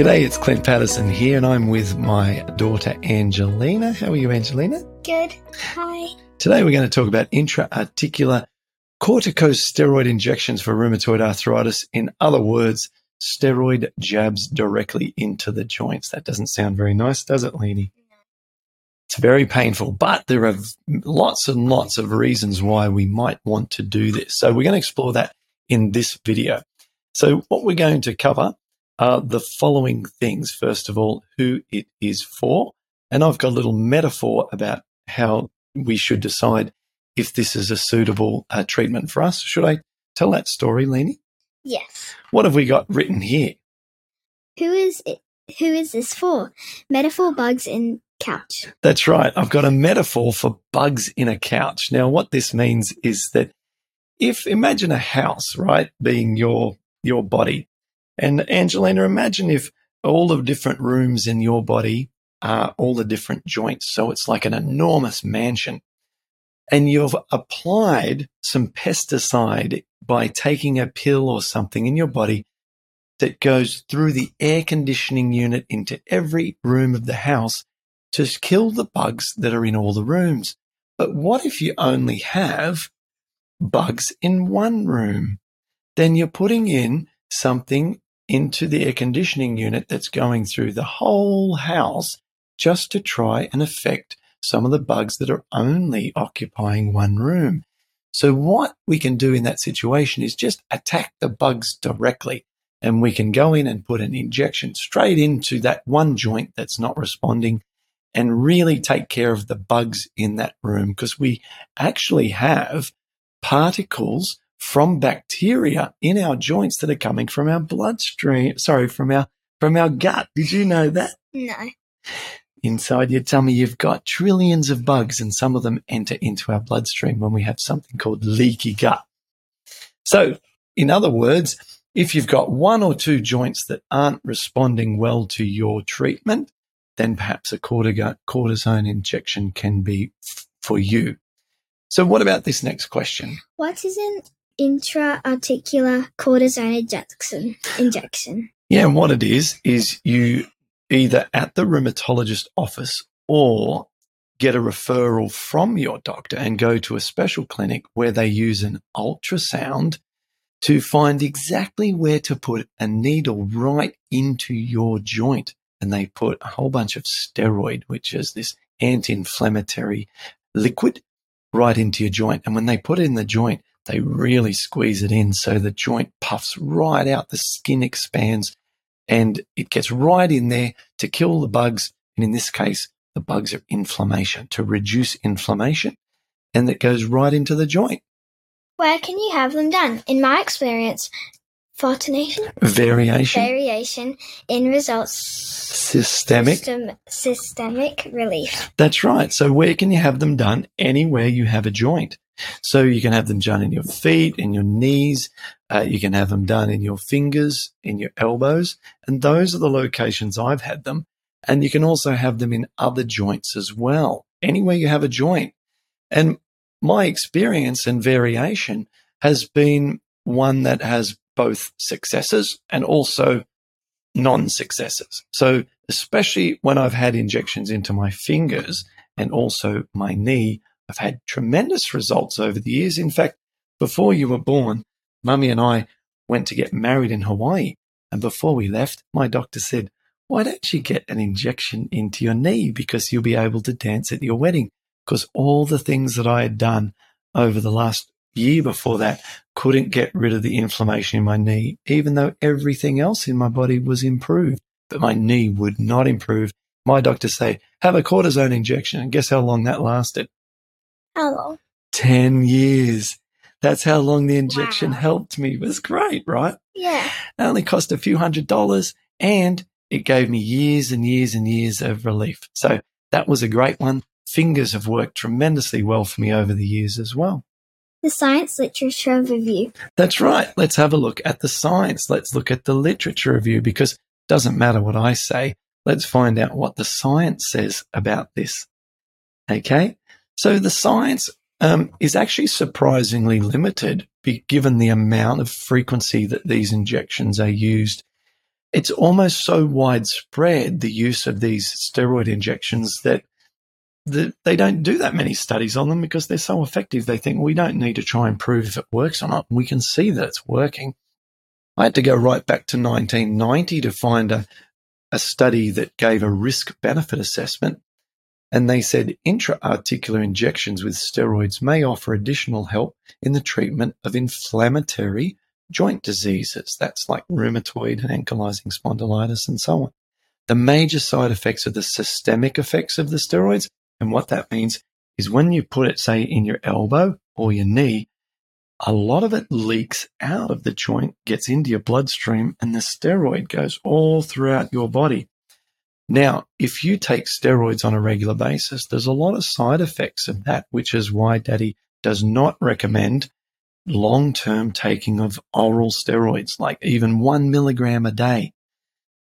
G'day, it's Clint Paddison here, and I'm with my daughter Angelina. How are you, Angelina? Good. Hi. Today we're going to talk about intra-articular corticosteroid injections for rheumatoid arthritis. In other words, steroid jabs directly into the joints. That doesn't sound very nice, does it, Leanie? It's very painful, but there are lots and lots of reasons why we might want to do this. So we're going to explore that in this video. So what we're going to cover are the following things. First of all, who it is for. And I've got a little metaphor about how we should decide if this is a suitable uh, treatment for us. Should I tell that story, Leanie? Yes. What have we got written here? Who is it? Who is this for? Metaphor bugs in couch. That's right. I've got a metaphor for bugs in a couch. Now, what this means is that if imagine a house, right, being your your body, and Angelina, imagine if all the different rooms in your body are all the different joints. So it's like an enormous mansion. And you've applied some pesticide by taking a pill or something in your body that goes through the air conditioning unit into every room of the house to kill the bugs that are in all the rooms. But what if you only have bugs in one room? Then you're putting in something into the air conditioning unit that's going through the whole house just to try and affect some of the bugs that are only occupying one room. So what we can do in that situation is just attack the bugs directly and we can go in and put an injection straight into that one joint that's not responding and really take care of the bugs in that room because we actually have particles from bacteria in our joints that are coming from our bloodstream. Sorry, from our, from our gut. Did you know that? No. Inside your tummy, you've got trillions of bugs and some of them enter into our bloodstream when we have something called leaky gut. So, in other words, if you've got one or two joints that aren't responding well to your treatment, then perhaps a cortisone injection can be f- for you. So, what about this next question? What is an intra-articular cortisone injection? Injection. Yeah, and what it is is you either at the rheumatologist office or get a referral from your doctor and go to a special clinic where they use an ultrasound to find exactly where to put a needle right into your joint. And they put a whole bunch of steroid, which is this anti-inflammatory liquid right into your joint. And when they put it in the joint, they really squeeze it in so the joint puffs right out, the skin expands, and it gets right in there to kill the bugs. And in this case, the bugs are inflammation to reduce inflammation, and that goes right into the joint. Where can you have them done? In my experience, Fortination? Variation. Variation in results. Systemic. System, systemic relief. That's right. So where can you have them done? Anywhere you have a joint. So you can have them done in your feet, in your knees. Uh, you can have them done in your fingers, in your elbows. And those are the locations I've had them. And you can also have them in other joints as well. Anywhere you have a joint. And my experience and variation has been one that has both successes and also non-successes. So especially when I've had injections into my fingers and also my knee, I've had tremendous results over the years. In fact, before you were born, mummy and I went to get married in Hawaii. And before we left, my doctor said, why don't you get an injection into your knee? Because you'll be able to dance at your wedding. Because all the things that I had done over the last year before that couldn't get rid of the inflammation in my knee, even though everything else in my body was improved. But my knee would not improve. My doctor say, have a cortisone injection. And guess how long that lasted? How long? 10 years. That's how long the injection Wow. helped me. It was great, right? Yeah. It only cost a few hundred dollars and it gave me years and years and years of relief. So that was a great one. Fingers have worked tremendously well for me over the years as well. The Science Literature Review. That's right. Let's have a look at the science. Let's look at the literature review because it doesn't matter what I say. Let's find out what the science says about this. Okay. So the science um, is actually surprisingly limited given the amount of frequency that these injections are used. It's almost so widespread, the use of these steroid injections that the, they don't do that many studies on them because they're so effective. They think we don't need to try and prove if it works or not. We can see that it's working. I had to go right back to 1990 to find a, a study that gave a risk benefit assessment. And they said intra-articular injections with steroids may offer additional help in the treatment of inflammatory joint diseases. That's like rheumatoid and ankylosing spondylitis and so on. The major side effects are the systemic effects of the steroids. And what that means is when you put it, say, in your elbow or your knee, a lot of it leaks out of the joint, gets into your bloodstream, and the steroid goes all throughout your body. Now, if you take steroids on a regular basis, there's a lot of side effects of that, which is why daddy does not recommend long term taking of oral steroids, like even one milligram a day.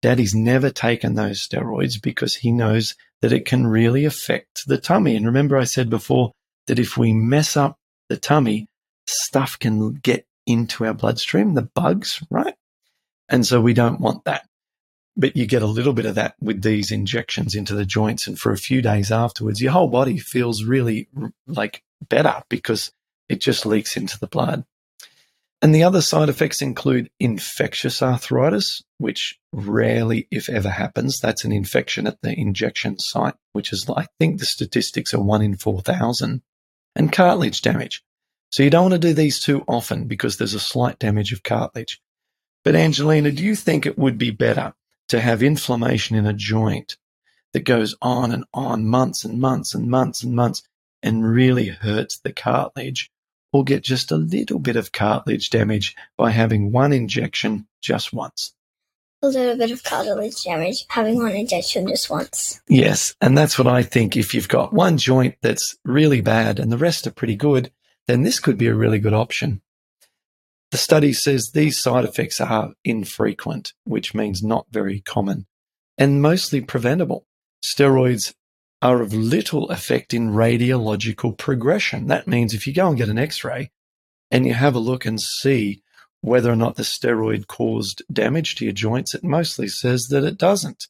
Daddy's never taken those steroids because he knows that it can really affect the tummy. And remember, I said before that if we mess up the tummy, stuff can get into our bloodstream, the bugs, right? And so we don't want that. But you get a little bit of that with these injections into the joints. And for a few days afterwards, your whole body feels really like better because it just leaks into the blood. And the other side effects include infectious arthritis, which rarely, if ever, happens. That's an infection at the injection site, which is, I think the statistics are one in 4,000, and cartilage damage. So you don't want to do these too often because there's a slight damage of cartilage. But Angelina, do you think it would be better to have inflammation in a joint that goes on and on months and months and months and months and really hurts the cartilage or get just a little bit of cartilage damage by having one injection just once? A little bit of cartilage damage, having one injection just once. Yes, and that's what I think. If you've got one joint that's really bad and the rest are pretty good, then this could be a really good option. The study says these side effects are infrequent, which means not very common, and mostly preventable. Steroids are of little effect in radiological progression. That means if you go and get an x ray and you have a look and see whether or not the steroid caused damage to your joints, it mostly says that it doesn't.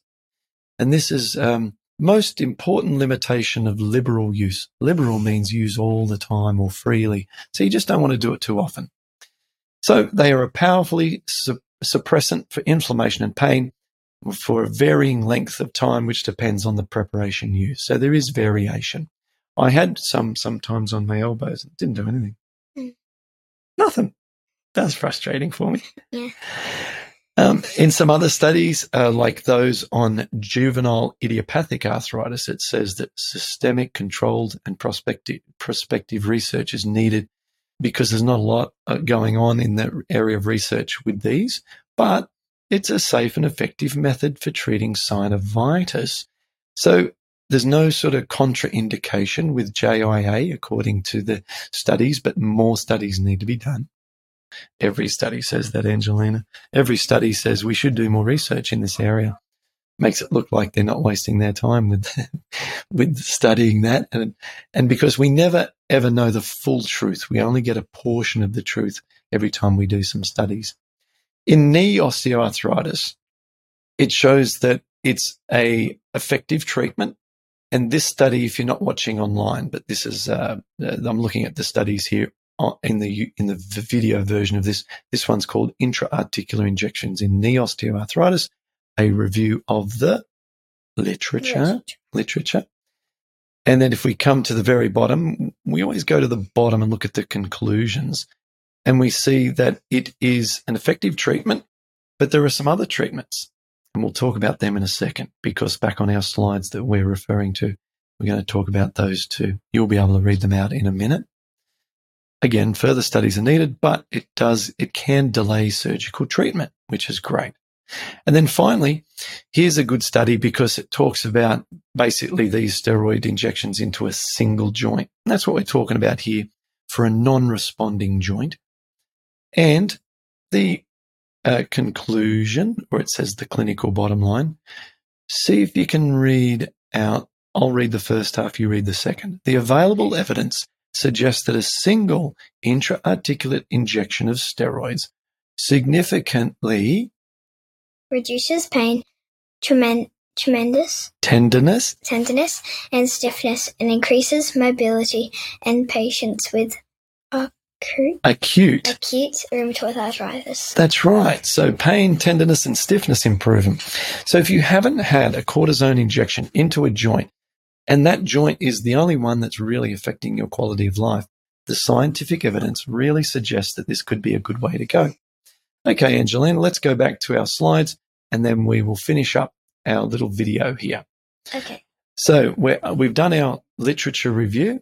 And this is um, most important limitation of liberal use. Liberal means use all the time or freely. So you just don't want to do it too often. So they are a powerfully su- suppressant for inflammation and pain for a varying length of time, which depends on the preparation used. So there is variation. I had some sometimes on my elbows. It didn't do anything. Mm. Nothing. That's frustrating for me. Yeah. Um, in some other studies, uh, like those on juvenile idiopathic arthritis, it says that systemic, controlled, and prospective, prospective research is needed because there's not a lot uh, going on in the area of research with these, but it's a safe and effective method for treating synovitis. So there's no sort of contraindication with JIA according to the studies, but more studies need to be done. Every study says that, Angelina. Every study says we should do more research in this area. Makes it look like they're not wasting their time with with studying that, and and because we never ever know the full truth, we only get a portion of the truth every time we do some studies. In knee osteoarthritis, it shows that it's a effective treatment. And this study, if you're not watching online, but this is, uh, I'm looking at the studies here in the in the video version of this. This one's called intra-articular injections in knee osteoarthritis, a review of the literature. Literature. And then if we come to the very bottom, we always go to the bottom and look at the conclusions. And we see that it is an effective treatment, but there are some other treatments. And we'll talk about them in a second because back on our slides that we're referring to, we're going to talk about those too. You'll be able to read them out in a minute. Again, further studies are needed, but it does, it can delay surgical treatment, which is great. And then finally, here's a good study because it talks about basically these steroid injections into a single joint. And that's what we're talking about here for a non-responding joint. And the uh, conclusion, or it says the clinical bottom line, see if you can read out. I'll read the first half, you read the second. The available evidence suggests that a single intra-articulate injection of steroids significantly reduces pain, tremen- tremendous tenderness, tenderness, and stiffness, and increases mobility in patients with acute, acute. acute rheumatoid arthritis. That's right. So pain, tenderness, and stiffness improve. So if you haven't had a cortisone injection into a joint, and that joint is the only one that's really affecting your quality of life, the scientific evidence really suggests that this could be a good way to go. Okay, Angelina, let's go back to our slides and then we will finish up our little video here. Okay. So we have uh, done our literature review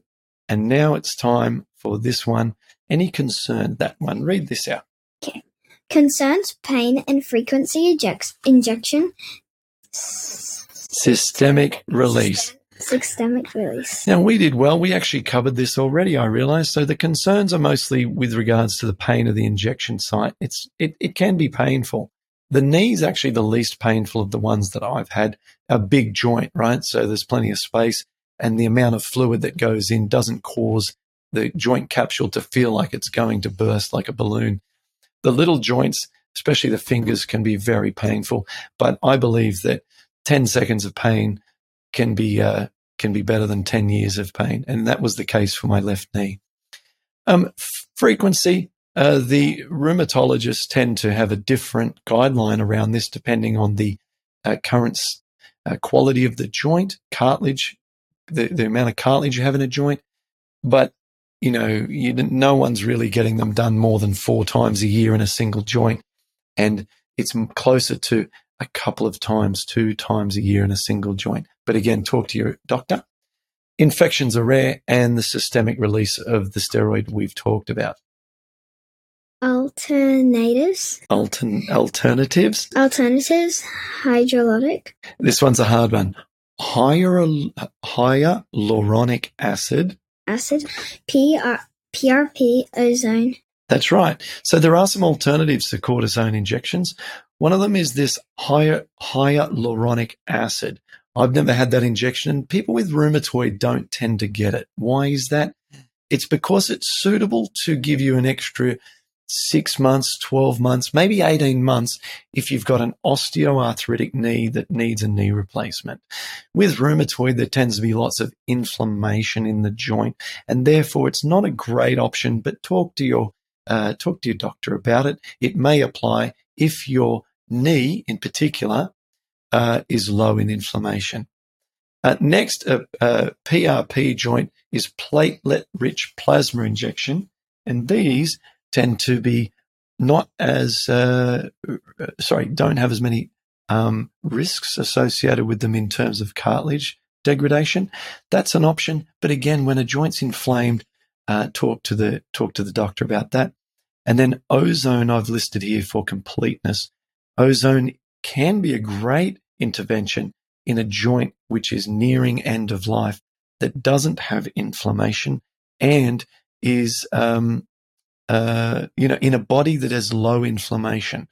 and now it's time for this one. Any concern? That one. Read this out. Okay. Concerns pain and frequency injection. Systemic release. Systemic release. Now we did well. We actually covered this already, I realize. So the concerns are mostly with regards to the pain of the injection site. It's, it, it can be painful. The knee is actually the least painful of the ones that I've had. A big joint, right? So there's plenty of space and the amount of fluid that goes in doesn't cause the joint capsule to feel like it's going to burst like a balloon. The little joints, especially the fingers, can be very painful, but I believe that 10 seconds of pain can be uh, can be better than 10 years of pain, and that was the case for my left knee. Um, frequency. Uh, the rheumatologists tend to have a different guideline around this depending on the uh, current uh, quality of the joint, cartilage, the, the amount of cartilage you have in a joint. But you know, you, no one's really getting them done more than four times a year in a single joint. And it's closer to a couple of times, two times a year in a single joint. But again, talk to your doctor. Infections are rare and the systemic release of the steroid we've talked about. Alternatives. Altern- alternatives. Alternatives. Hydrolytic. This one's a hard one. Higher, hyaluronic acid acid, PR, PRP, ozone. That's right. So there are some alternatives to cortisone injections. One of them is this higher hyaluronic acid. I've never had that injection. People with rheumatoid don't tend to get it. Why is that? It's because it's suitable to give you an extra six months, 12 months, maybe 18 months if you've got an osteoarthritic knee that needs a knee replacement. With rheumatoid, there tends to be lots of inflammation in the joint, and therefore it's not a great option, but talk to your uh, talk to your doctor about it. It may apply if your knee, in particular, uh, is low in inflammation. Uh, next, a, a PRP joint is platelet-rich plasma injection, and these tend to be not as uh, sorry, don't have as many um, risks associated with them in terms of cartilage degradation. That's an option, but again, when a joint's inflamed, uh, talk to the talk to the doctor about that. And then ozone, I've listed here for completeness. Ozone can be a great intervention in a joint which is nearing end of life that doesn't have inflammation and is um, uh, you know, in a body that has low inflammation.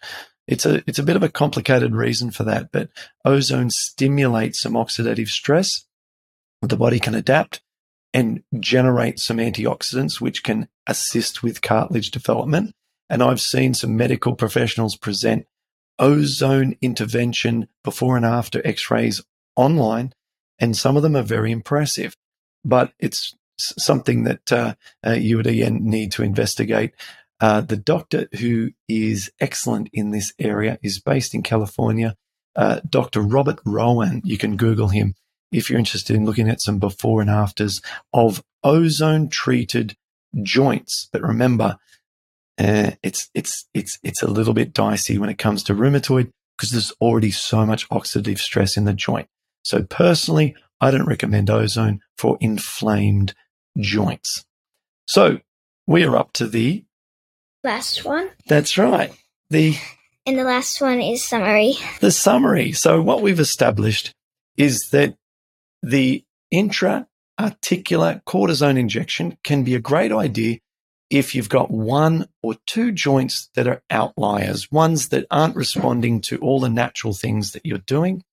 It's a, it's a bit of a complicated reason for that, but ozone stimulates some oxidative stress. The body can adapt and generate some antioxidants, which can assist with cartilage development. And I've seen some medical professionals present ozone intervention before and after x-rays online. And some of them are very impressive, but it's something that uh, uh, you would again need to investigate. Uh, the doctor who is excellent in this area is based in California. Uh, Dr. Robert Rowan, you can Google him if you're interested in looking at some before and afters of ozone treated joints. But remember, uh, it's it's it's it's a little bit dicey when it comes to rheumatoid because there's already so much oxidative stress in the joint. So personally, I don't recommend ozone for inflamed joints. So we are up to the, Last one. that's right, the And the last one is summary. the summary. So what we've established is that the intra-articular cortisone injection can be a great idea if you've got one or two joints that are outliers, ones that aren't responding to all the natural things that you're doing.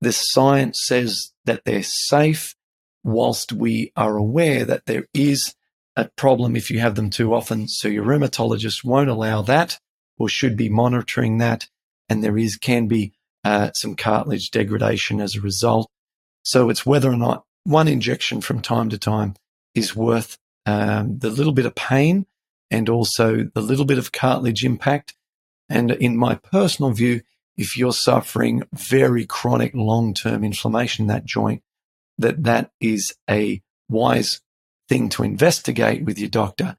The science says that they're safe, whilst we are aware that there is a problem if you have them too often. So your rheumatologist won't allow that or should be monitoring that. And there is, can be uh, some cartilage degradation as a result. So it's whether or not one injection from time to time is worth um, the little bit of pain and also the little bit of cartilage impact. And in my personal view, if you're suffering very chronic long-term inflammation in that joint, that that is a wise thing to investigate with your doctor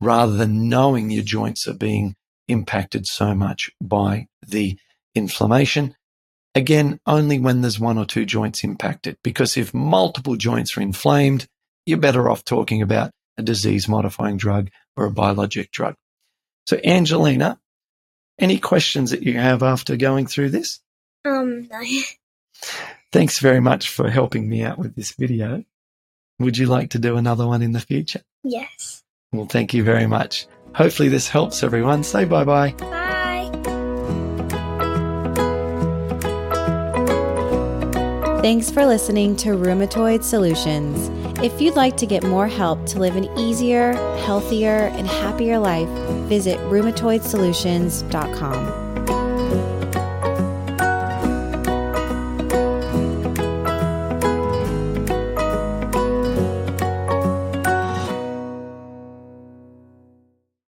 rather than knowing your joints are being impacted so much by the inflammation. Again, only when there's one or two joints impacted, because if multiple joints are inflamed, you're better off talking about a disease modifying drug or a biologic drug. So, Angelina, any questions that you have after going through this? Um, no. Thanks very much for helping me out with this video. Would you like to do another one in the future? Yes. Well, thank you very much. Hopefully, this helps everyone. Say bye bye. Bye. Thanks for listening to Rheumatoid Solutions. If you'd like to get more help to live an easier, healthier, and happier life, visit rheumatoidsolutions.com.